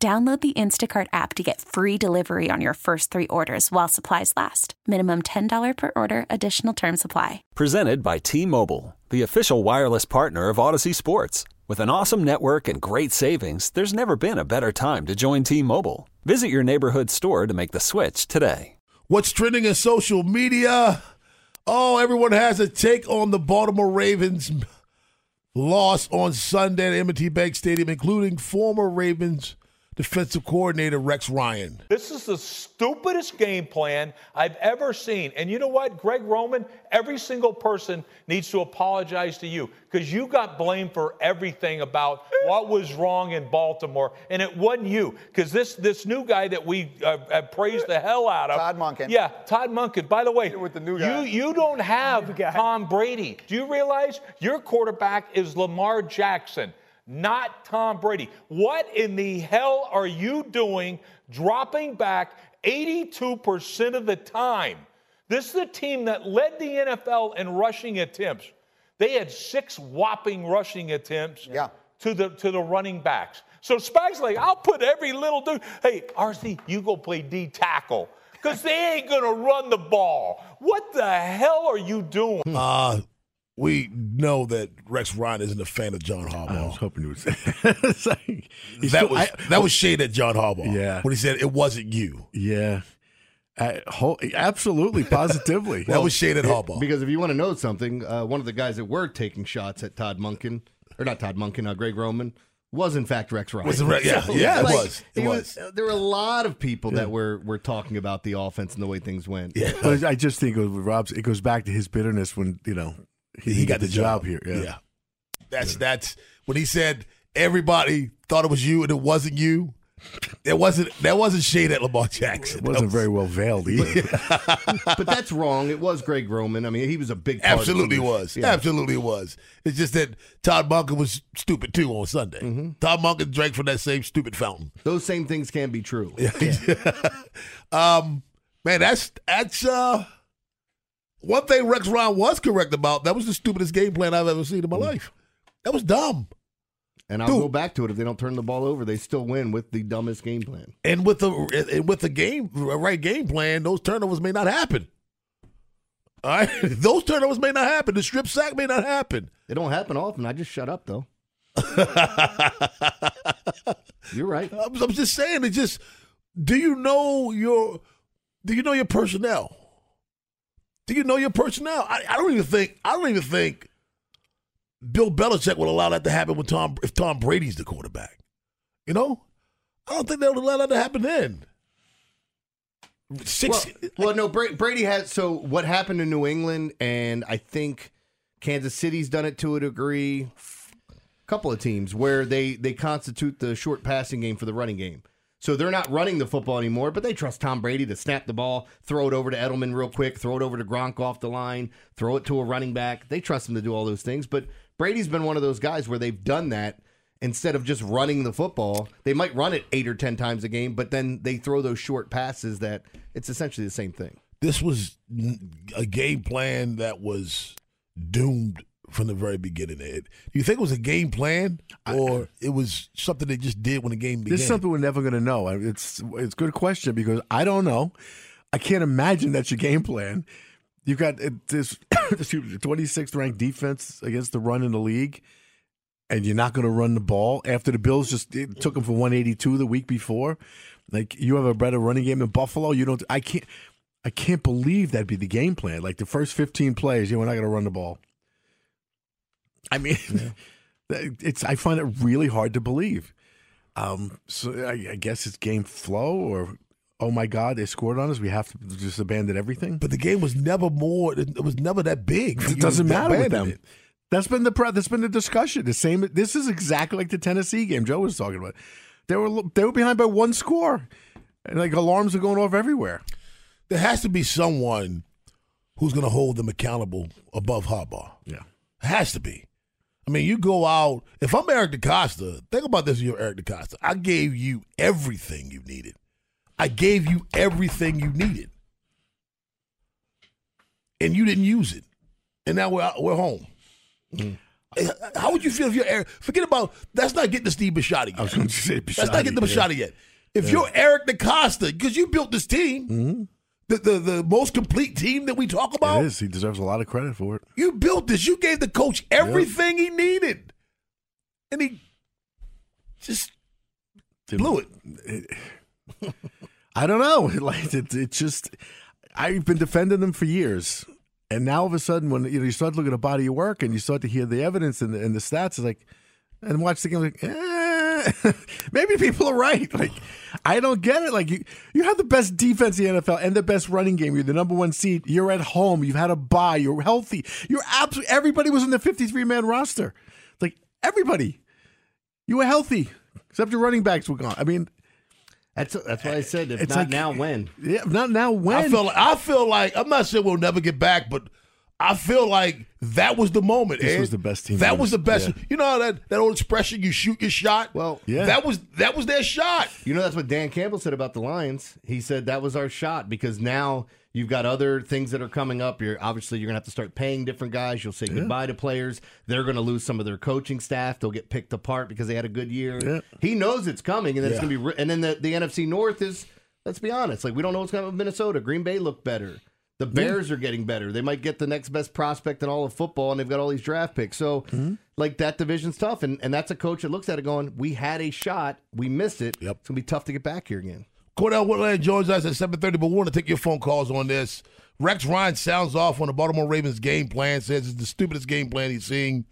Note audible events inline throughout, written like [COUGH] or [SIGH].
Download the Instacart app to get free delivery on your first three orders while supplies last. Minimum $10 per order, additional term supply. Presented by T Mobile, the official wireless partner of Audacy Sports. With an awesome network and great savings, there's never been a better time to join T Mobile. Visit your neighborhood store to make the switch today. What's trending in social media? Oh, everyone has a take on the Baltimore Ravens loss on Sunday at M&T Bank Stadium, including former Ravens defensive coordinator Rex Ryan. This is the stupidest game plan I've ever seen. And you know what, Greg Roman? Every single person needs to apologize to you because you got blamed for everything about what was wrong in Baltimore, and it wasn't you. Because this this new guy that we uh, have praised the hell out of, Todd Monken. Yeah, Todd Monken. By the way, With the new guy. you you don't have Tom Brady. Do you realize your quarterback is Lamar Jackson? Not Tom Brady. What in the hell are you doing dropping back 82% of the time? This is the team that led the NFL in rushing attempts. They had six whopping rushing attempts Yeah. to the to the running backs. So Spags like, I'll put every little dude. Hey, RC, you go play D tackle. Because they ain't gonna run the ball. What the hell are you doing? Uh, we know that Rex Ryan isn't a fan of John Harbaugh. I was hoping you would say [LAUGHS] It's like, That still- was I- that was shade at John Harbaugh. Yeah. when he said it wasn't you. yeah. I, ho- absolutely, positively. [LAUGHS] That was shade at Harbaugh. Because if you want to know something, uh, one of the guys that were taking shots at Todd Monken, or not Todd Monken, uh, Greg Roman, was in fact Rex Ryan. Was it Rex- [LAUGHS] yeah, So, yeah, it like, was. It he was. uh, There were a lot of people that were were talking about the offense and the way things went. yeah, But I just think it was Rob's. It goes back to his bitterness when you know he, he got the job, here. Yeah. That's that's when he said everybody thought it was you and it wasn't you. It wasn't. That wasn't shade at Lamar Jackson. It wasn't was- very well veiled either. [LAUGHS] but that's wrong. It was Greg Roman. I mean, he was a big part Absolutely this. was. Yeah. Absolutely was. It's just that Todd Monken was stupid too on Sunday. Mm-hmm. Todd Monken drank from that same stupid fountain. Those same things can be true. [LAUGHS] [LAUGHS] um, man, that's that's uh one thing Rex Ryan was correct about. That was the stupidest game plan I've ever seen in my life. That was dumb. And I'll Dude. go back to it. If they don't turn the ball over, they still win with the dumbest game plan. And with the and with the game right game plan, those turnovers may not happen. All right, [LAUGHS] those turnovers may not happen. The strip sack may not happen. They don't happen often. I just shut up though. [LAUGHS] You're right. I'm, I'm just saying. It just. Do you know your? Do you know your personnel? Do you know your personnel? I, I don't even think. I don't even think. Bill Belichick will allow that to happen with Tom if Tom Brady's the quarterback. You know, I don't think they'll allow that to happen then. Six. Well, well, no, Bra- Brady has. So what happened in New England, and I think Kansas City's done it to a degree. A couple of teams where they they constitute the short passing game for the running game. So they're not running the football anymore, but they trust Tom Brady to snap the ball, throw it over to Edelman real quick, throw it over to Gronk off the line, throw it to a running back. They trust him to do all those things. But Brady's been one of those guys where they've done that instead of just running the football. They might run it eight or ten times a game, but then they throw those short passes that it's essentially the same thing. this was a game plan that was doomed from the very beginning. Ed. Do you think it was a game plan, or it was something they just did when the game began? This is something we're never going to know. It's it's a good question because I don't know. I can't imagine that's your game plan. You've got this [COUGHS] 26th ranked defense against the run in the league, and you're not going to run the ball after the Bills just it took them for 182 the week before. Like you have a better running game in Buffalo. You don't. I can't. I can't believe that'd be the game plan. Like the first 15 plays, you know, we're not going to run the ball. I mean, [LAUGHS] it's. I find it really hard to believe. Um, so I, I guess it's game flow, or oh my God, they scored on us. We have to just abandon everything. but the game was never more. It was never that big. It doesn't matter with them. it. That's been the that's been the discussion. The same. This is exactly like the Tennessee game Joe was talking about. They were they were behind by one score, and like alarms are going off everywhere. There has to be someone who's going to hold them accountable above Harbaugh. Yeah, it has to be. I mean, you go out. If I'm Eric DeCosta, think about this. You're Eric DeCosta. I gave you everything you needed. I gave you everything you needed, and you didn't use it. And now we're we're home. Mm. How would you feel if you're Eric? Forget about that's not getting the Steve Bisciotti. Yet. I was going to say Bisciotti, That's not getting the Bisciotti yeah. yet. If yeah. you're Eric DeCosta, because you built this team, mm-hmm. The, the the most complete team that we talk about. It is. He deserves a lot of credit for it. You built this. You gave the coach everything he needed, and he just blew it. it I don't know. [LAUGHS] Like it, it just. I've been defending them for years. And now all of a sudden, when you know you start looking at a body of work and you start to hear the evidence and the, and the stats, it's like, and watch the game, like, eh, [LAUGHS] maybe people are right. Like, I don't get it. Like, you you have the best defense in the NFL and the best running game. You're the number one seed. You're at home. You've had a bye. You're healthy. You're absolutely everybody was in the 53 man roster. Like everybody, you were healthy except your running backs were gone. I mean, that's that's why I said if it's not like, now, when? Yeah, not now, when? I feel like, I feel like I'm not saying we'll never get back, but I feel like that was the moment. This Ed. was the best team. That was the best. Yeah. You know that that old expression, "You shoot your shot." Well, yeah, that was that was their shot. You know that's what Dan Campbell said about the Lions. He said that was our shot because now You've got other things that are coming up. You're obviously you're gonna have to start paying different guys. You'll say yeah. goodbye to players. They're gonna lose some of their coaching staff. They'll get picked apart because they had a good year. Yeah. He knows it's coming, and then yeah. it's gonna be. And then the, the NFC North is. Let's be honest. Like we don't know what's coming with Minnesota. Green Bay looked better. The Bears are getting better. They might get the next best prospect in all of football, and they've got all these draft picks. So, mm-hmm. like that division's tough, and and that's a coach that looks at it going, "We had a shot, we missed it. Yep. It's gonna be tough to get back here again." Cordell Woodland joins us at seven thirty, but we want to take your phone calls on this. Rex Ryan sounds off on the Baltimore Ravens game plan, says it's the stupidest game plan he's seen.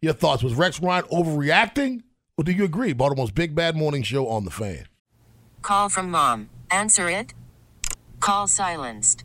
Your thoughts? Was Rex Ryan overreacting? Or do you agree? Baltimore's Big Bad Morning Show on the fan. Call from mom. Answer it. Call silenced.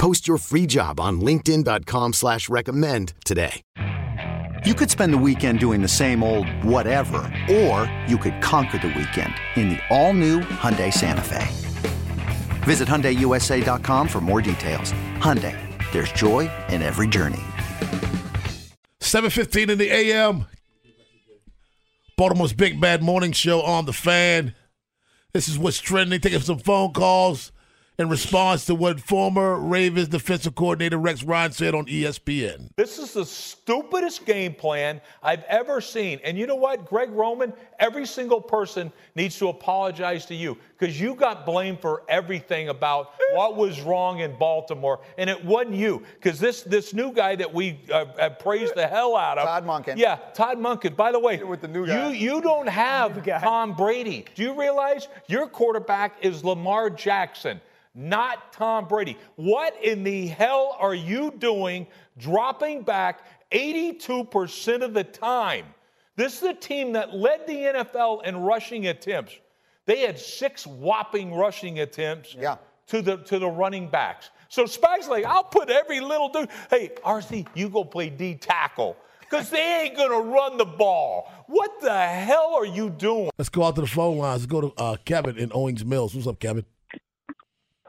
Post your free job on LinkedIn.com slash recommend today. You could spend the weekend doing the same old whatever, or you could conquer the weekend in the all-new Hyundai Santa Fe. Visit HyundaiUSA.com for more details. Hyundai, there's joy in every journey. 7.15 in the a.m. Baltimore's Big Bad Morning Show on the fan. This is what's trending. Taking some phone calls in response to what former Ravens defensive coordinator Rex Ryan said on ESPN. This is the stupidest game plan I've ever seen. And you know what, Greg Roman, every single person needs to apologize to you because you got blamed for everything about what was wrong in Baltimore, and it wasn't you because this this new guy that we uh, have praised the hell out of, Todd Monken. Yeah, Todd Monken. By the way, with the new guy. you you don't have Tom Brady. Do you realize your quarterback is Lamar Jackson? Not Tom Brady. What in the hell are you doing dropping back 82% of the time? This is the team that led the NFL in rushing attempts. They had six whopping rushing attempts yeah. to, the, to the running backs. So Spags like, I'll put every little dude. Hey, RC, you go play D tackle because they ain't going to run the ball. What the hell are you doing? Let's go out to the phone lines. Let's go to uh, Kevin in Owings Mills. What's up, Kevin?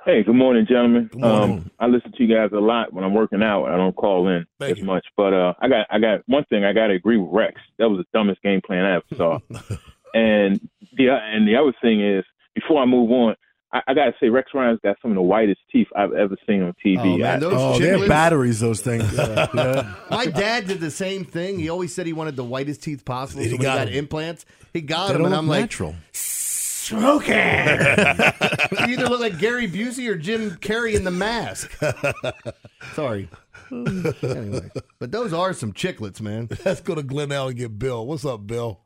Hey, good morning, gentlemen. Good morning. Um, I listen to you guys a lot when I'm working out. I don't call in Thank as you. much, but uh, I got I got one thing I got to agree with Rex. That was the dumbest game plan I ever saw. [LAUGHS] and the and the other thing is, before I move on, I, I gotta say, Rex Ryan's got some of the whitest teeth I've ever seen on TV. Oh, man, I- those Oh, they have chiclets- batteries. Those things. Yeah. My dad did the same thing. He always said he wanted the whitest teeth possible. He so when got he got 'em. implants, he got They them, and I'm natural. like, smoking. [LAUGHS] you either look like Gary Busey or Jim Carrey in The Mask. [LAUGHS] Sorry. [LAUGHS] anyway, but those are some chicklets, man. Let's go to Glenn and get Bill. What's up, Bill?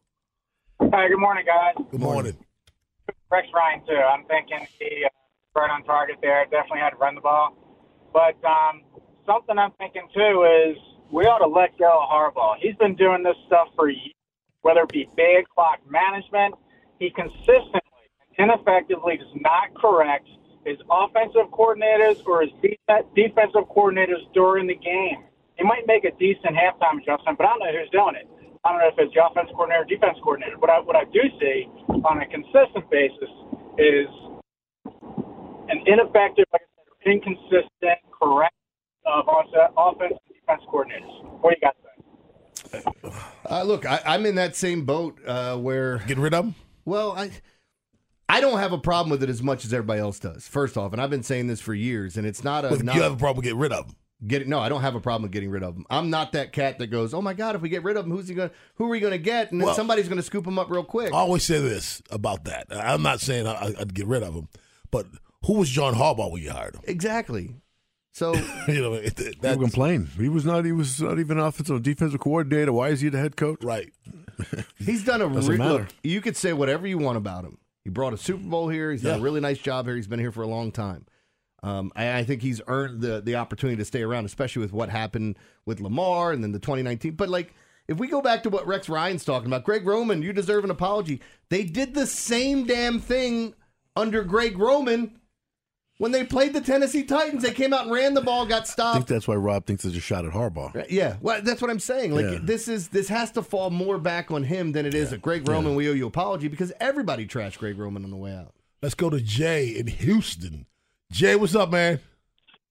Hi, good morning, guys. Good morning. Rex Ryan, too. I'm thinking he uh, right on target there. Definitely had to run the ball. But um, something I'm thinking, too, is we ought to let go of Harbaugh. He's been doing this stuff for years, whether it be big clock management. He consistently and ineffectively does not correct his offensive coordinators or his defensive coordinators during the game. He might make a decent halftime adjustment, but I don't know who's doing it. I don't know if it's the offensive coordinator or defense coordinator. What I, what I do see on a consistent basis is an ineffective, like I said, inconsistent, correct of offense offense and defense coordinators. What do you got to say? Uh, look, I, I'm in that same boat uh, where get rid of them. Well, I I don't have a problem with it as much as everybody else does. First off, and I've been saying this for years, and it's not a. Not, you have a problem getting rid of them. Get no, I don't have a problem with getting rid of them. I'm not that cat that goes, "Oh my god, if we get rid of him, who's he going? Who are we going to get?" And then Well- somebody's going to scoop him up real quick. I always say this about that. I'm not saying I, I'd get rid of him, but who was John Harbaugh when you hired him? Exactly. So [LAUGHS] you know, it, it, People complain. He was not. He was not even offensive defensive coordinator. Why is he the head coach? right. [LAUGHS] He's done a Doesn't re- look. You could say whatever you want about him. He brought a Super Bowl here. He's done a really nice job here. He's been here for a long time. Um, I, I think he's earned the the opportunity to stay around, especially with what happened with Lamar and then the 2019. But like, if we go back to what Rex Ryan's talking about, Greg Roman, you deserve an apology. They did the same damn thing under Greg Roman when they played the Tennessee Titans. They came out and ran the ball, got stopped. I think that's why Rob thinks there's a shot at Harbaugh. Yeah, well, that's what I'm saying. Like Yeah. this is this has to fall more back on him than it is at Greg Roman. We owe you apology because everybody trashed Greg Roman on the way out. Let's go to Jay in Houston. Jay, what's up, man?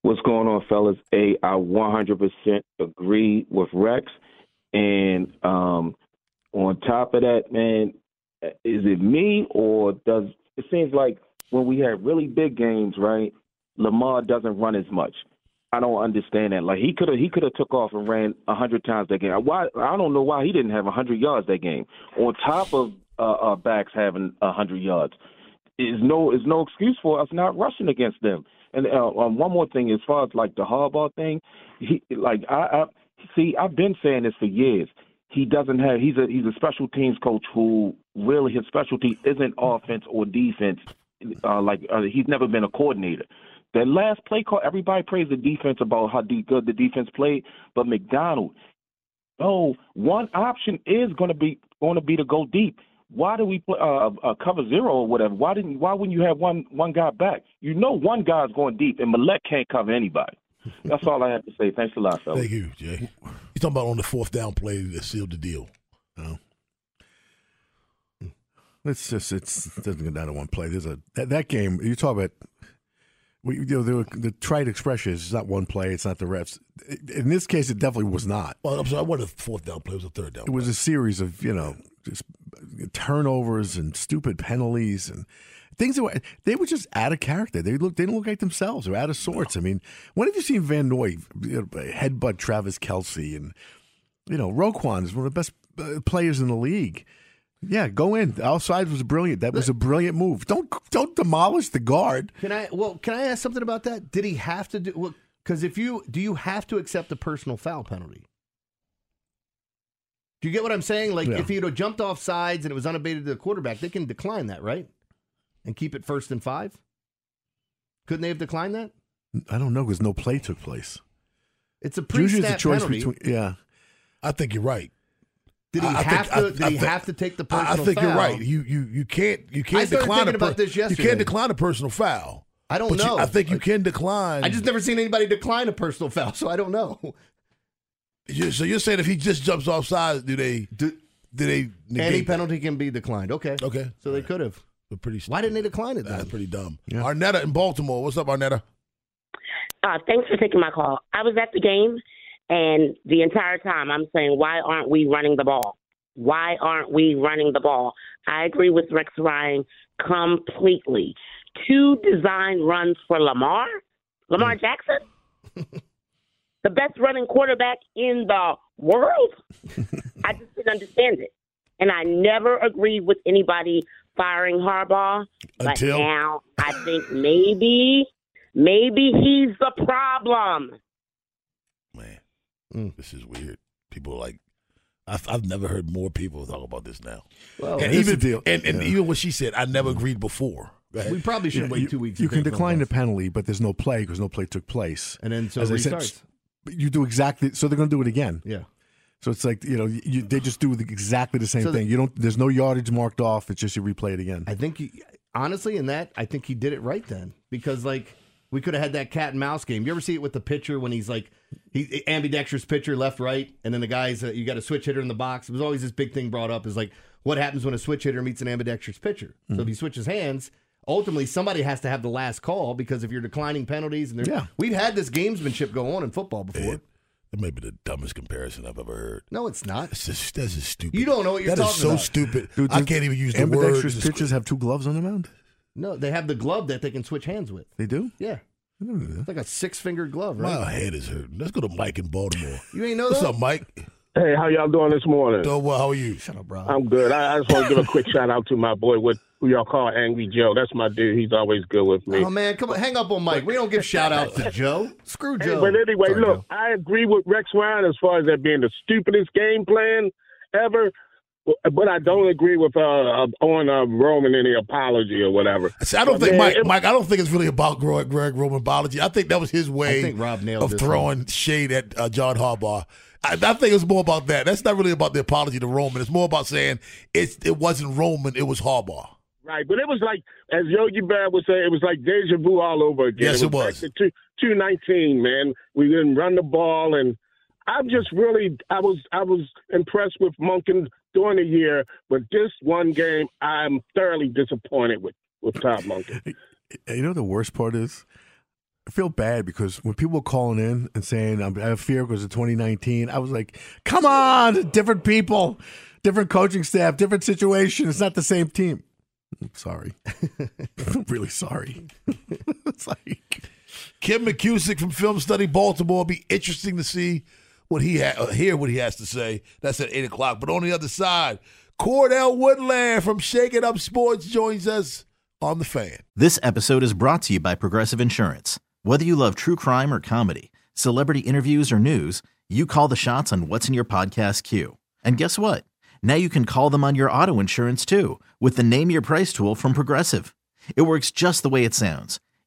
What's going on, fellas? A, I 100% agree with Rex. And um, on top of that, man, is it me or does it seems like when we had really big games, right? Lamar doesn't run as much. I don't understand that. Like he could have he could have took off and ran a hundred times that game. Why I don't know why he didn't have a hundred yards that game. On top of uh, uh, backs having a hundred yards, is no is no excuse for us not rushing against them. And uh, um, one more thing, as far as like the Harbaugh thing, he like I, I see. I've been saying this for years. He doesn't have. He's a he's a special teams coach who really his specialty isn't offense or defense. Uh, like uh, he's never been a coordinator. That last play call, everybody praised the defense about how good the defense played, but Macdonald, oh, one option is going to be going to be to go deep. Why do we play uh, uh, cover zero or whatever? Why didn't? Why wouldn't you have one one guy back? You know, one guy's going deep, and Malek can't cover anybody. That's all I have to say. Thanks a lot, fellas. Thank you, Jay. He's talking about on the fourth down play that sealed the deal. It's just it's, it doesn't go down to one play. There's a that, that game you talk about. We, you know, the, the trite expression is it's not one play. It's not the refs. In this case, it definitely was not. Well, I'm sorry. I wasn't a fourth down play. It was a third down. It was a series of you know just turnovers and stupid penalties and things that were they were just out of character. They look they didn't look like themselves. They're out of sorts. I mean, when have you seen Van Noy headbutt Travis Kelce and you know Roquan is one of the best uh, players in the league. Yeah, go in. Outside was brilliant. That was a brilliant move. Don't don't demolish the guard. Can I? Well, can I ask something about that? Did he have to do? Because if you do, you have to accept a personal foul penalty. Do you get what I'm saying? Like Yeah. if he'd have jumped off sides and it was unabated to the quarterback, they can decline that, right? And keep it first and five. Couldn't they have declined that? I don't know because no play took place. It's a Usually, pre-snap a choice penalty. between yeah. I think you're right. Did he I- I have think- to? I- did he think- have to take the I- personal I think foul? you're right. You you you can't you can't started decline a thinking about per- this You can't decline a personal foul. I don't But you- know. I think you can decline. I just never seen anybody decline a personal foul, so I don't know. You- So you're saying if he just jumps off sides, do they do, they negate Any that? penalty can be declined. Okay. Okay. So they could have. But pretty. Why didn't they decline it That's then? pretty dumb. Yeah. Arnetta in Baltimore. What's up, Arnetta? Uh, thanks for taking my call. I was at the game, and the entire time I'm saying, why aren't we running the ball? Why aren't we running the ball? I agree with Rex Ryan completely. two design runs for Lamar, Lamar mm. Jackson, [LAUGHS] the best running quarterback in the world. I just didn't understand it, and I never agreed with anybody firing Harbaugh. But Until- now I think maybe, maybe he's the problem. Mm. This is weird. People are like, I've, I've never heard more people talk about this now. Well, and even deal. and, and Yeah. even what she said, I never mm. agreed before. We probably should wait you- two weeks. You can decline the penalty, but there's no play because no play took place. And then so As I it said, restarts. you do exactly. So they're going to do it again. Yeah. So it's like you know you, they just do exactly the same So the- thing. You don't. There's no yardage marked off. It's just you replay it again. I think honestly, in that, I think he did it right then because like we could have had that cat and mouse game. You ever see it with the pitcher when he's like he ambidextrous pitcher left right, and then the guys uh, you got a switch hitter in the box. It was always this big thing brought up is like what happens when a switch hitter meets an ambidextrous pitcher. So if he switches hands. Ultimately, somebody has to have the last call because if you're declining penalties, and there- Yeah. we've had this gamesmanship go on in football before. That may be the dumbest comparison I've ever heard. No, it's not. That's just, that's just stupid. You don't know what you're That is talking about. That is so about. stupid. Dude, I can't even use the word. ambidextrous pitchers have two gloves on the mound. No, they have the glove that they can switch hands with. They do. Yeah, it's like a six finger glove, right? My head is hurting. Let's go to Mike in Baltimore. You ain't know What's that? up, Mike? Hey, how y'all doing this morning? Doing well. How are you? Shut up, bro. I'm good. I, I just want to give a quick shout out to my boy with who y'all call Angry Joe. That's my dude. He's always good with me. Oh man, come on, hang up on Mike. We don't give shout outs to Joe. Screw Hey, Joe. but anyway, Sorry, look, Joe. I agree with Rex Ryan as far as that being the stupidest game plan ever. But I don't agree with uh, uh, on uh, Roman any apology or whatever. See, I don't But, think man, Mike. it- Mike, I don't think it's really about Greg, Greg Roman biology. I think that was his way I think Rob nailed of this throwing shade at uh, John Harbaugh. I, I think it's more about that. That's not really about the apology to Roman. It's more about saying it's it wasn't Roman. It was Harbaugh. Right, but it was like, as Yogi Bear would say, it was like deja vu all over again. Yes, it was. Back to two nineteen, man. We didn't run the ball, and I'm just really, I was, I was impressed with Monken during the year, but this one game, I'm thoroughly disappointed with with Todd Monken. [LAUGHS] You know the worst part is, I feel bad because when people were calling in and saying "I'm- I have fear because of 2019, I was like, "Come on, different people, different coaching staff, different situation. It's not the same team." I'm sorry, [LAUGHS] I'm really sorry. [LAUGHS] it's like Ken McKusick from Film Study Baltimore. It'll be interesting to see what he ha- uh, hear what he has to say. That's at eight o'clock. But on the other side, Cordell Woodland from Shake It Up Sports joins us on the fan. This episode is brought to you by Progressive Insurance. Whether you love true crime or comedy, celebrity interviews or news, you call the shots on what's in your podcast queue. And guess what? Now you can call them on your auto insurance too with the Name Your Price tool from Progressive. It works just the way it sounds.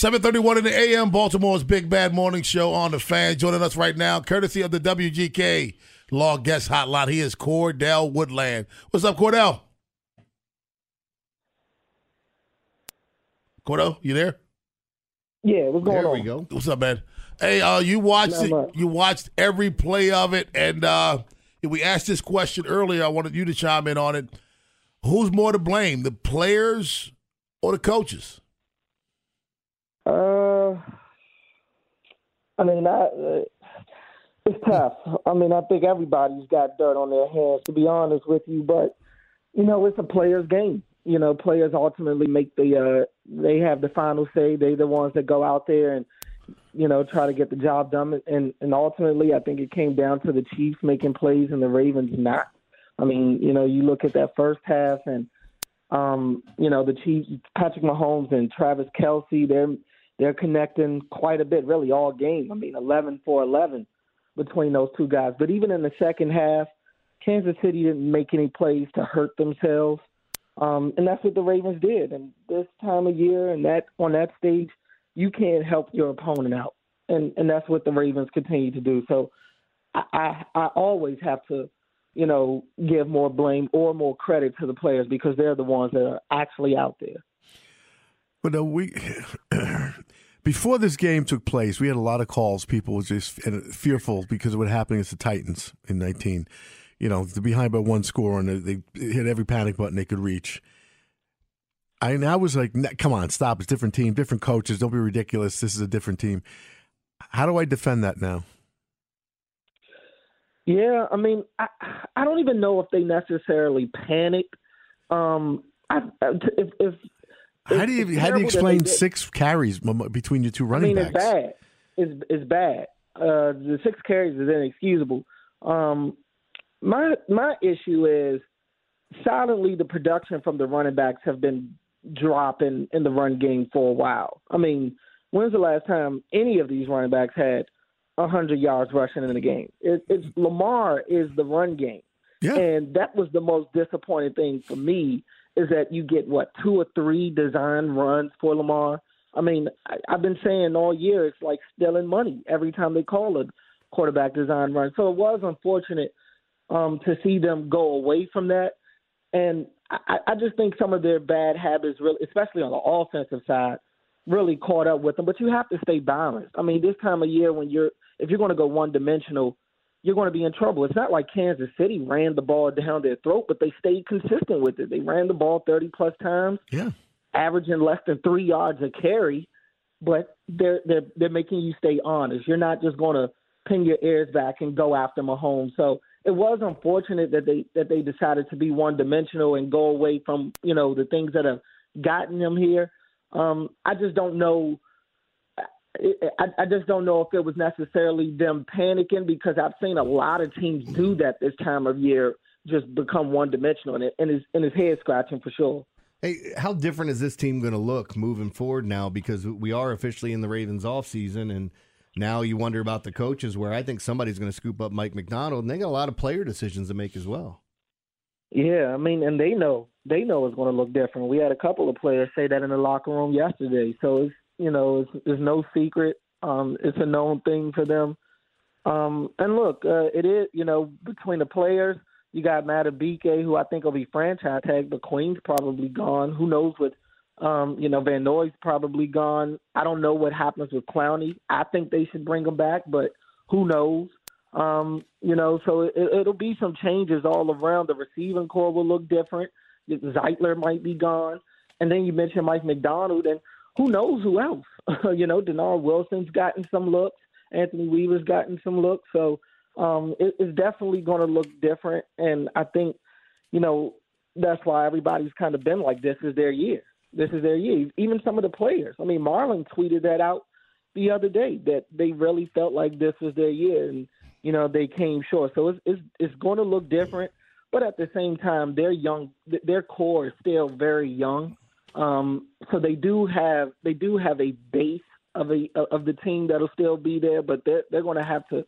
731 in the AM, Baltimore's Big Bad Morning Show on the fan. Joining us right now, courtesy of the WGK Law Guest Hotline. He is Cordell Woodland. What's up, Cordell? Cordell, you there? Yeah, what's going there on? we go. What's up, man? Hey, uh, you watched Not it, much. you watched every play of it, and uh, we asked this question earlier. I wanted you to chime in on it. Who's more to blame, the players or the coaches? I mean, I, uh, it's tough. I mean, I think everybody's got dirt on their hands, to be honest with you. But you know, it's a player's game. You know, players ultimately make the. Uh, they have the final say. They're the ones that go out there and you know try to get the job done. And and ultimately, I think it came down to the Chiefs making plays and the Ravens not. I mean, you know, you look at that first half and um, you know, the Chiefs, Patrick Mahomes and Travis Kelce, they're they're connecting quite a bit, really all game. I mean, 11 for 11 between those two guys. But even in the second half, Kansas City didn't make any plays to hurt themselves. Um, and that's what the Ravens did. And this time of year and that on that stage, you can't help your opponent out. And and that's what the Ravens continue to do. So I, I, I always have to, you know, give more blame or more credit to the players because they're the ones that are actually out there. But uh, we, [CLEARS THROAT] before this game took place, we had a lot of calls. People were just fearful because of what happened against the Titans in 19. You know, they're behind by one score and they, hit every panic button they could reach. I, and I was like, come on, stop. It's different team, different coaches. Don't be ridiculous. This is a different team. How do I defend that now? Yeah, I mean, I I don't even know if they necessarily panicked. Um, I, if, if how do you how do you explain six carries between your two running I mean, backs? it's bad. It's it's bad. Uh, the six carries is inexcusable. Um, my my issue is silently the production from the running backs have been dropping in the run game for a while. I mean, when's the last time any of these running backs had hundred yards rushing in the game? It, it's Lamar is the run game, yeah. and that was the most disappointing thing for me is that you get what two or three design runs for Lamar. I mean, I, I've been saying all year it's like stealing money every time they call a quarterback design run. So it was unfortunate um, to see them go away from that. And I, I just think some of their bad habits, really, especially on the offensive side, really caught up with them. But you have to stay balanced. I mean, this time of year when you're if you're going to go one dimensional, you're going to be in trouble. It's not like Kansas City ran the ball down their throat, but they stayed consistent with it. They ran the ball 30 plus times, yeah, averaging less than three yards a carry, but they're they're they're making you stay honest. You're not just going to pin your ears back and go after Mahomes. So it was unfortunate that they that they decided to be one dimensional and go away from you know the things that have gotten them here. Um, I just don't know I, I just don't know if it was necessarily them panicking because I've seen a lot of teams do that this time of year, just become one dimensional, and, it, and his and his head scratching for sure. Hey, how different is this team going to look moving forward now? Because we are officially in the Ravens off season, and now you wonder about the coaches. Where I think somebody's going to scoop up Mike Macdonald, and they got a lot of player decisions to make as well. Yeah, I mean, and they know they know it's going to look different. We had a couple of players say that in the locker room yesterday, so it's you know, it's, it's no secret. Um, it's a known thing for them. Um, and look, uh, it is, you know, between the players, you got Madubuike, who I think will be franchise tag, but Queen's probably gone. Who knows what, um, you know, Van Noy's probably gone. I don't know what happens with Clowney. I think they should bring him back, but who knows? Um, you know, so it, it'll be some changes all around. The receiving corps will look different. Zeitler might be gone. And then you mentioned Mike Macdonald, and who knows who else? [LAUGHS] you know, Dennard Wilson's gotten some looks. Anthony Weaver's gotten some looks. So um, it, it's definitely going to look different. And I think, you know, that's why everybody's kind of been like, this is their year. This is their year. Even some of the players. I mean, Marlon tweeted that out the other day that they really felt like this was their year, and you know they came short. So it's it's, it's going to look different, but at the same time, their young, their core is still very young. Um, so they do have they do have a base of a of the team that'll still be there, but they're they're going to have to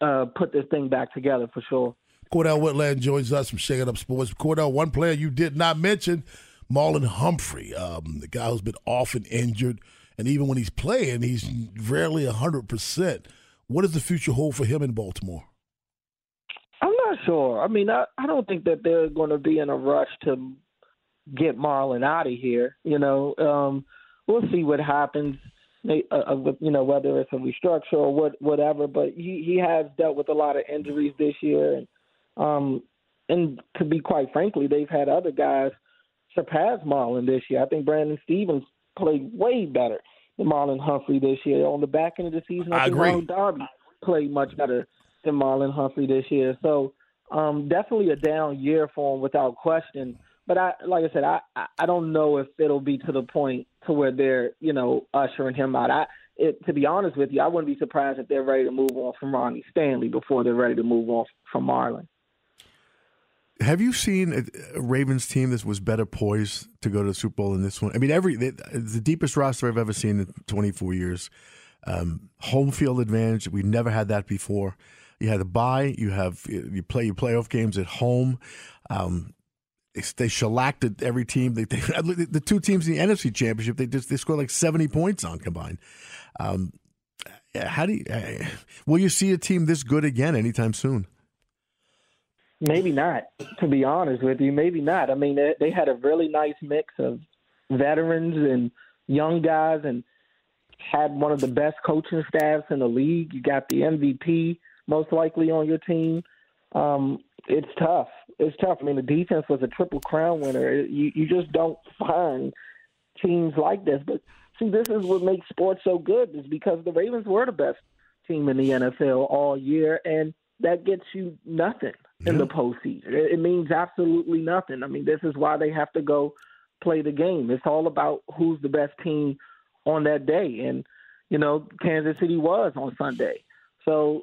uh, put this thing back together for sure. Cordell Woodland joins us from Shaking Up Sports. Cordell, one player you did not mention, Marlon Humphrey, um, the guy who's been often injured, and even when he's playing, he's rarely hundred percent. What does the future hold for him in Baltimore? I'm not sure. I mean, I, I don't think that they're going to be in a rush to get Marlon out of here. You know, um, we'll see what happens. Uh, uh you know, whether it's a restructure or what, whatever. But he he has dealt with a lot of injuries this year, and um, and to be quite frankly, they've had other guys surpass Marlon this year. I think Brandon Stephens played way better than Marlon Humphrey this year. On the back end of the season, I, I think agree. Ronald Darby played much better than Marlon Humphrey this year. So um, definitely a down year for him without question but I like I said, I I don't know if it'll be to the point to where they're you know ushering him out. I it, to be honest with you, I wouldn't be surprised if they're ready to move on from Ronnie Stanley before they're ready to move on from Marlon. Have you seen a Ravens team that was better poised to go to the Super Bowl than this one? I mean, every the deepest roster I've ever seen in 24 years. Um, home field advantage. We've never had that before. You had a bye. You have you play your playoff games at home. Um, they, shellacked every team. They, they, [LAUGHS] the two teams in the NFC Championship, they just they scored like seventy points on combined. Um, how do you, uh, will you see a team this good again anytime soon? Maybe not, to be honest with you. Maybe not. I mean, they, they had a really nice mix of veterans and young guys and had one of the best coaching staffs in the league. You got the MVP most likely on your team. Um, it's tough. It's tough. I mean, the defense was a triple crown winner. You you just don't find teams like this. But see, this is what makes sports so good is because the Ravens were the best team in the NFL all year, and that gets you nothing in the postseason. It, it means absolutely nothing. I mean, this is why they have to go play the game. It's all about who's the best team on that day, and you know, Kansas City was on Sunday. So,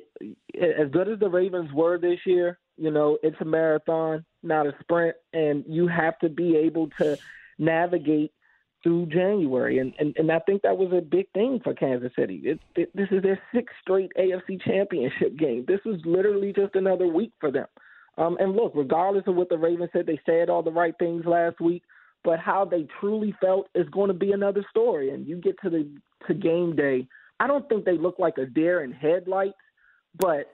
as good as the Ravens were this year, you know, it's a marathon, not a sprint, and you have to be able to navigate through January. And and, and I think that was a big thing for Kansas City. It, it, this is their sixth straight AFC Championship game. This is literally just another week for them. Um, and look, regardless of what the Ravens said, they said all the right things last week. But how they truly felt is going to be another story. And you get to the to game day. I don't think they look like a deer in headlights, but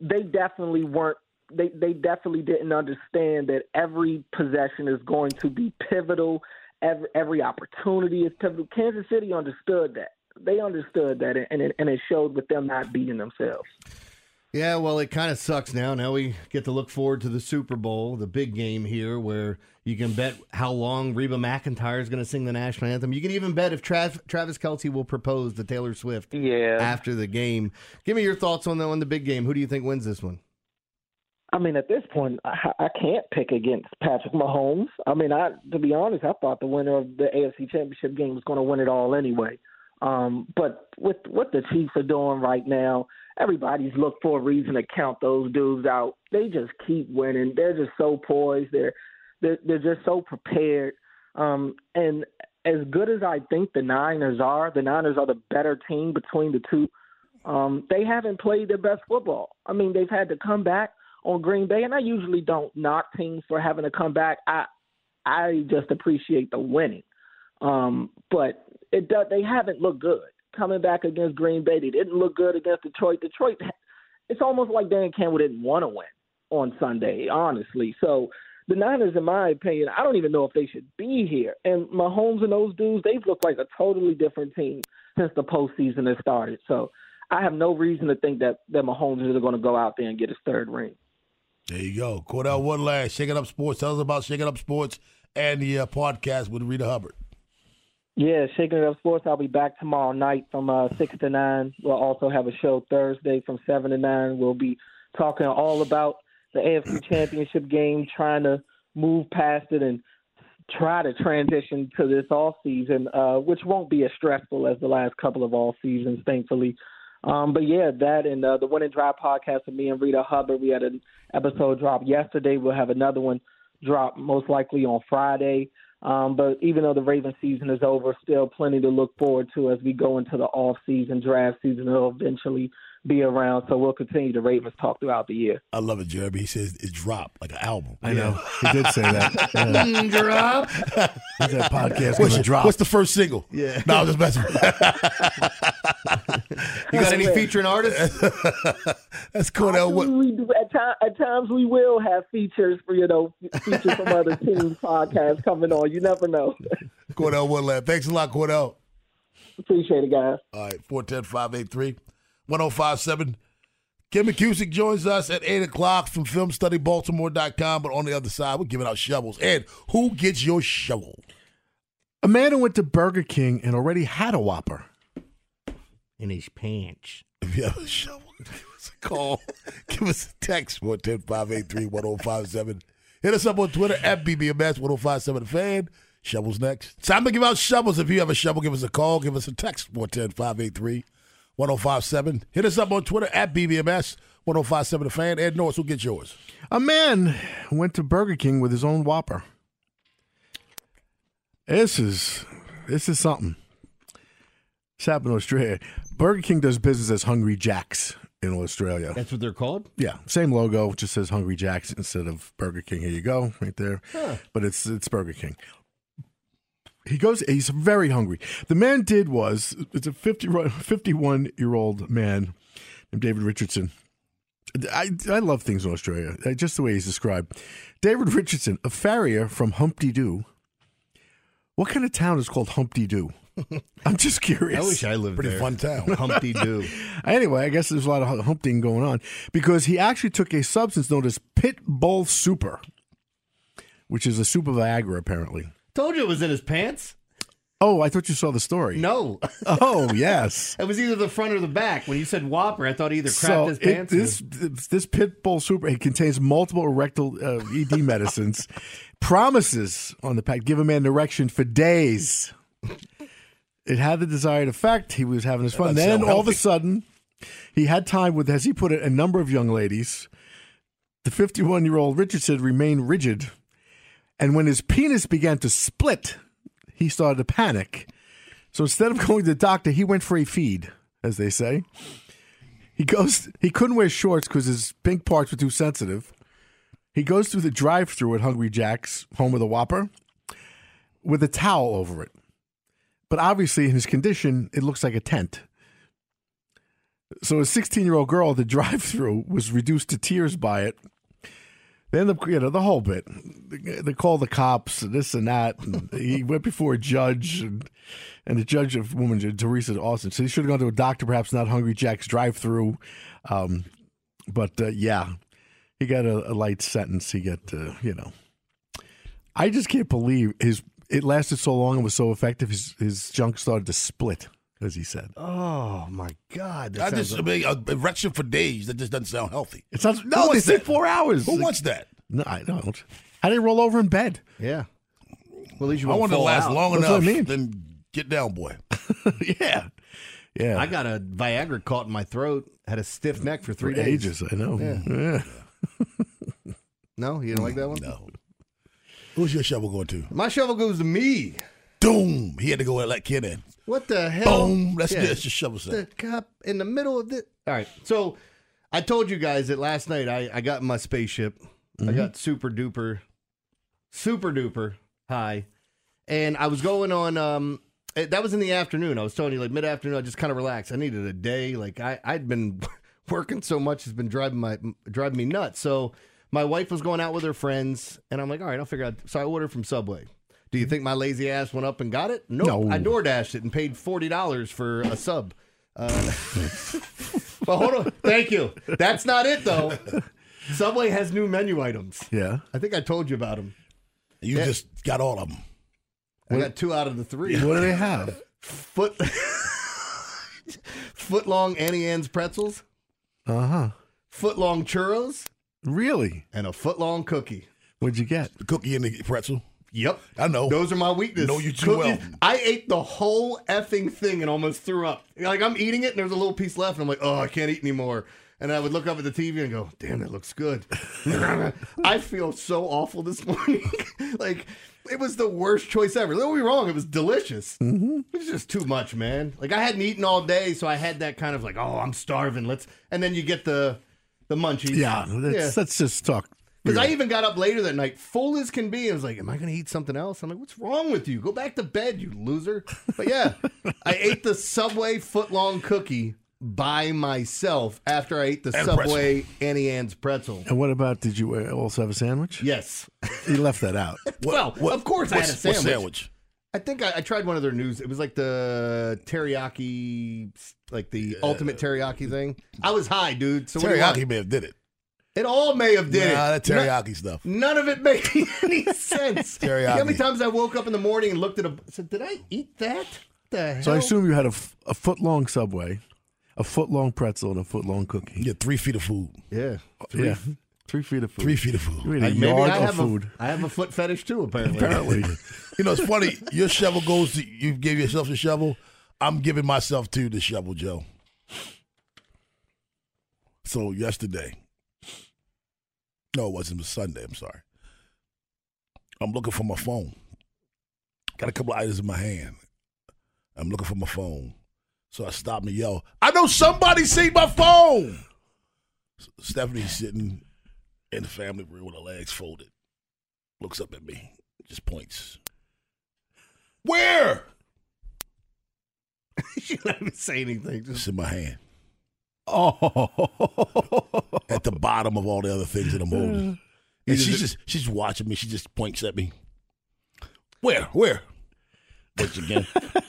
they definitely weren't they they definitely didn't understand that every possession is going to be pivotal. Every every opportunity is pivotal. Kansas City understood that. They understood that, and it, and it showed with them not beating themselves. Yeah, well, it kind of sucks now. Now we get to look forward to the Super Bowl, the big game here, where you can bet how long Reba McEntire is going to sing the national anthem. You can even bet if Trav- Travis Kelce will propose to Taylor Swift yeah. after the game. Give me your thoughts on the on the big game. Who do you think wins this one? I mean, at this point, I, I can't pick against Patrick Mahomes. I mean, I to be honest, I thought the winner of the AFC Championship game was going to win it all anyway. Um, but with what the Chiefs are doing right now, everybody's looked for a reason to count those dudes out. They just keep winning. They're just so poised. They're they're, they're just so prepared. Um, and as good as I think the Niners are, the Niners are the better team between the two. Um, they haven't played their best football. I mean, they've had to come back on Green Bay, and I usually don't knock teams for having to come back. I I just appreciate the winning, um, but it does, they haven't looked good coming back against Green Bay. They didn't look good against Detroit. Detroit, it's almost like Dan Campbell didn't want to win on Sunday, honestly. So the Niners, in my opinion, I don't even know if they should be here. And Mahomes and those dudes, they've looked like a totally different team since the postseason has started. So I have no reason to think that that Mahomes is going to go out there and get his third ring. There you go. Cordell, one last. Shaking Up Sports. Tell us about Shaking Up Sports and the uh, podcast with Rita Hubbard. Yeah, Shaking It Up Sports. I'll be back tomorrow night from uh, 6 to 9. We'll also have a show Thursday from 7 to 9. We'll be talking all about the AFC [COUGHS] Championship game, trying to move past it and try to transition to this off season, uh, which won't be as stressful as the last couple of off seasons, thankfully. Um, but yeah, that and uh, the Win and Drive podcast with me and Rita Hubbard. We had an episode drop yesterday. We'll have another one drop most likely on Friday. Um, but even though the Raven season is over, still plenty to look forward to as we go into the off season draft season. It'll eventually be around, so we'll continue the Ravens talk throughout the year. I love it, Jeremy. He says it dropped like an album. I know. He did say that. [LAUGHS] Yeah. drop. Is that podcast What's, gonna drop? what's the first single? Yeah. No, I'm just messing. [LAUGHS] You got any featuring artists? [LAUGHS] That's Cordell. What, We do, at, time, at times we will have features for you know features from other [LAUGHS] teams podcasts coming on. You never know. [LAUGHS] Cordell Woodland. Thanks a lot, Cordell. Appreciate it, guys. All right, 410 583 1057. Ken McKusick joins us at 8 o'clock from filmstudybaltimore.com. But on the other side, we're giving out shovels. And who gets your shovel? A man who went to Burger King and already had a Whopper. In his pants. If you have a shovel, give us a call. give us a text, 410 583 1057. Hit us up on Twitter at BBMS 1057 fan. Shovels next. Time to give out shovels. If you have a shovel, give us a call. Give us a text, 410 583 1057. Hit us up on Twitter at BBMS 1057 fan. Ed Norris will get yours. A man went to Burger King with his own Whopper. This is this is something. It's happened in Australia. Burger King does business as Hungry Jacks in Australia. That's what they're called. Yeah, same logo, just says Hungry Jack's instead of Burger King. Here you go, right there. Huh. But it's it's Burger King. He goes. He's very hungry. The man did was it's a 50, 51 year old man named David Richardson. I I love things in Australia. uh, Just the way he's described. David Richardson, a farrier from Humpty Doo. What kind of town is called Humpty Doo? [LAUGHS] I'm just curious. I wish I lived Pretty there. fun town. [LAUGHS] Humpty Doo. [LAUGHS] Anyway, I guess there's a lot of humping going on because he actually took a substance known as Pit Bull Super, which is a super Viagra, apparently. Told you it was in his pants. Oh, I thought you saw the story. No. Oh, yes. It was either the front or the back. When you said Whopper, I thought he either crapped So his it, pants. or- this this Pit Bull Super it contains multiple erectile uh, ED medicines. Promises on the pack give a man erection for days. It had the desired effect. He was having his fun. That Then sound all of a sudden, he had time with, as he put it, a number of young ladies. The 51 year old Richardson remained rigid. And when his penis began to split, he started to panic. So instead of [LAUGHS] going to the doctor, he went for a feed, as they say. He goes. He couldn't wear shorts because his pink parts were too sensitive. He goes through the drive-through at Hungry Jack's, home of the Whopper, with a towel over it. But obviously, in his condition, it looks like a tent. So a 16-year-old girl at the [LAUGHS] drive-through was reduced to tears by it. They end up, you know, the whole bit. They, call the cops, and this and that. And he [LAUGHS] went before a judge, and and the judge of woman, Teresa Austin, said he should have gone to a doctor, perhaps not Hungry Jack's drive-through. Um, but uh, yeah, he got a, a light sentence. He got, uh, you know, I just can't believe his. It lasted so long and was so effective. His his junk started to split, as he said. oh my God! I That just, I sounds mean, uh, erection for days. That just doesn't sound healthy. It sounds Who no. They wants say that? four hours. Who wants that? No, I don't. How do you roll over in bed? yeah. Well, at least you I won't want to fall last out. long That's enough. what I mean. Then get down, boy. [LAUGHS] yeah, yeah. I got a Viagra caught in my throat. Had a stiff neck for three For days. ages. I know. Yeah. Yeah. No, you didn't like that one. No. Who's your shovel going to? My shovel goes to me. Doom. He had to go and let kid in. What the hell? Boom. That's Yeah. That's your shovel set. The cop in the middle of this. All right. So I told you guys that last night I, I got in my spaceship. I Mm-hmm. got super duper, super duper high. And I was going on, um, eh, that was in the afternoon. I was telling you, like mid afternoon, I just kind of relaxed. I needed a day. Like I, I'd been [LAUGHS] working so much, it's been driving my driving me nuts. So my wife was going out with her friends, and I'm like, all right, I'll figure out. So I ordered from Subway. Do you think my lazy ass went up and got it? Nope. No. I door dashed it and paid forty dollars for a sub. Uh, [LAUGHS] but hold on, thank you. That's not it though. Subway has new menu items. Yeah. I think I told you about them. You Yeah. just got all of them. I got two out of the three. What do they have? Foot [LAUGHS] foot long Auntie Anne's pretzels, Uh huh. foot long churros, Really? and a foot long cookie. What'd you get? The cookie and the pretzel. Yep. I know. Those are my weaknesses. Know you too well. I ate the whole effing thing and almost threw up. Like I'm eating it and there's a little piece left and I'm like, oh, I can't eat anymore. And I would look up at the TV and go, damn, that looks good. [LAUGHS] I feel so awful this [LAUGHS] morning. like it was the worst choice ever. Don't be wrong, it was delicious. Mm-hmm. It's just too much, man. Like I hadn't eaten all day, so I had that kind of like, oh, I'm starving. Let's and then you get the the munchies. Yeah. That's, yeah. let's just talk. Because I even got up later that night, full as can be. and was like, "Am I going to eat something else?" I'm like, "What's wrong with you? Go back to bed, you loser." But yeah, [LAUGHS] I ate the Subway footlong cookie by myself after I ate the And Subway Auntie Anne's pretzel. And what about? Did you uh, also have a sandwich? Yes. You left that out. [LAUGHS] well, of course I had a what sandwich. sandwich? I think I, I tried one of their news. It was like the teriyaki, like the ultimate teriyaki thing. I was high, dude. So what do you want? Teriyaki may have did it. It all may have did Nah, it. that teriyaki stuff. None of it made [LAUGHS] any [LAUGHS] sense. You know how many times I woke up in the morning and looked at a said, "Did I eat that?" The hell? So I assume you had a, f- a foot long subway, a foot long pretzel, and a foot long cookie. Yeah, three feet of food. Yeah, yeah, three feet of food. Three feet of food. You a Like, maybe I have food. A, I have a foot fetish too. Apparently. Apparently. [LAUGHS] You know, it's funny. Your shovel goes to you. Give yourself the shovel. I'm giving myself to the shovel, Joe. So yesterday, no, it wasn't. It was Sunday. I'm sorry. I'm looking for my phone. Got a couple of items in my hand. I'm looking for my phone. So I stopped and yell, I know somebody seen my phone. Stephanie's sitting in the family room with her legs folded. Looks up at me, just points. Where? [LAUGHS] she didn't even say anything. It's in my hand. Oh. At the bottom of all the other things that I'm holding. And she's just she's watching me. She just points at me. Where? Where? Once again.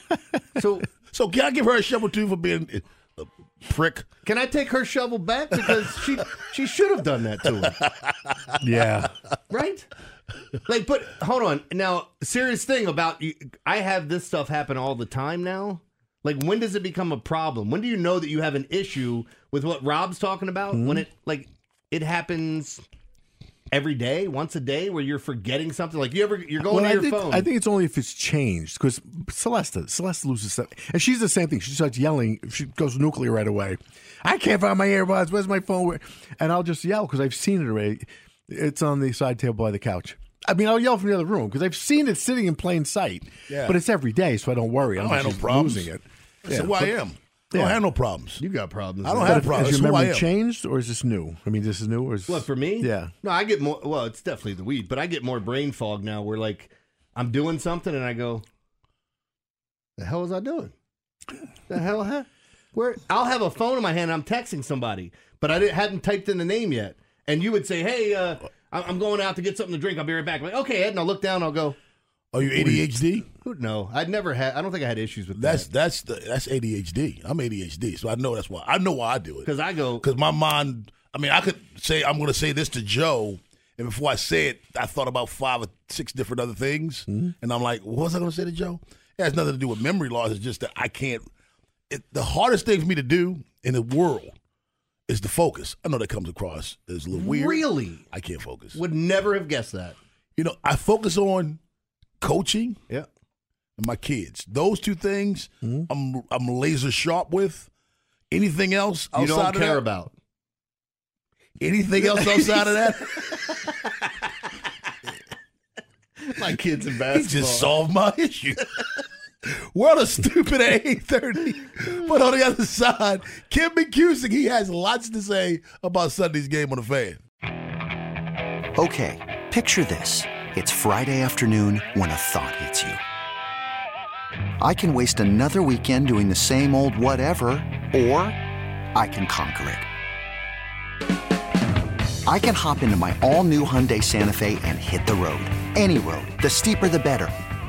[LAUGHS] so so can I give her a shovel too for being a prick? Can I take her shovel back because she she should have done that to him. Yeah. right? Like, but hold on. Now, serious thing about you. I have this stuff happen all the time now. Like, when does it become a problem? When do you know that you have an issue with what Rob's talking about? When hmm? it like it happens every day, once a day, where you're forgetting something. Like you ever you're going Well, to I your think, phone. I think it's only if it's changed because Celeste, Celeste loses stuff, and she's the same thing. She starts yelling. She goes nuclear right away. I can't find my earbuds. Where's my phone? And I'll just yell because I've seen it already. It's on the side table by the couch. I mean, I'll yell from the other room because I've seen it sitting in plain sight. Yeah. But it's every day, so I don't worry. I don't have no problems. losing it. That's who I am. I don't have no problems. You got problems. I don't have problems. Has That's your I memory am. changed, or is this new? I mean, this is new, or is What for me? Yeah. No, I get more. Well, it's definitely the weed, but I get more brain fog now. Where like I'm doing something and I go, "The hell was I doing? The hell? Ha- Where? I'll have a phone in my hand. I'm texting somebody, but I didn't, hadn't typed in the name yet. And you would say, "Hey, uh, I'm going out to get something to drink. I'll be right back." I'm like, okay, Ed, and I'll look down. I'll go. Are you ADHD? No, I'd never had. I don't think I had issues with That's that. that's the that's ADHD. I'm ADHD, so I know that's why. I know why I do it. Because I go. Because my mind. I mean, I could say I'm going to say this to Joe, and before I say it, I thought about five or six different other things, mm-hmm. and I'm like, what was I going to say to Joe? It has nothing to do with memory loss. It's just that I can't. It, the hardest thing for me to do in the world is the focus. I know that comes across as a little weird. Really? I can't focus. Would never have guessed that. You know, I focus on coaching. Yeah. And my kids. Those two things Mm-hmm. I'm I'm laser sharp with. Anything else outside of that, You don't of care that? about. Anything else [LAUGHS] outside of that? My kids in He basketball. just solved my issue. [LAUGHS] World is stupid [LAUGHS] at 8.30. But on the other side, Ken McKusick, he has lots to say about Sunday's game on the fan. Okay, picture this. It's Friday afternoon when a thought hits you. I can waste another weekend doing the same old whatever, or I can conquer it. I can hop into my all new Hyundai Santa Fe and hit the road. Any road. The steeper, the better.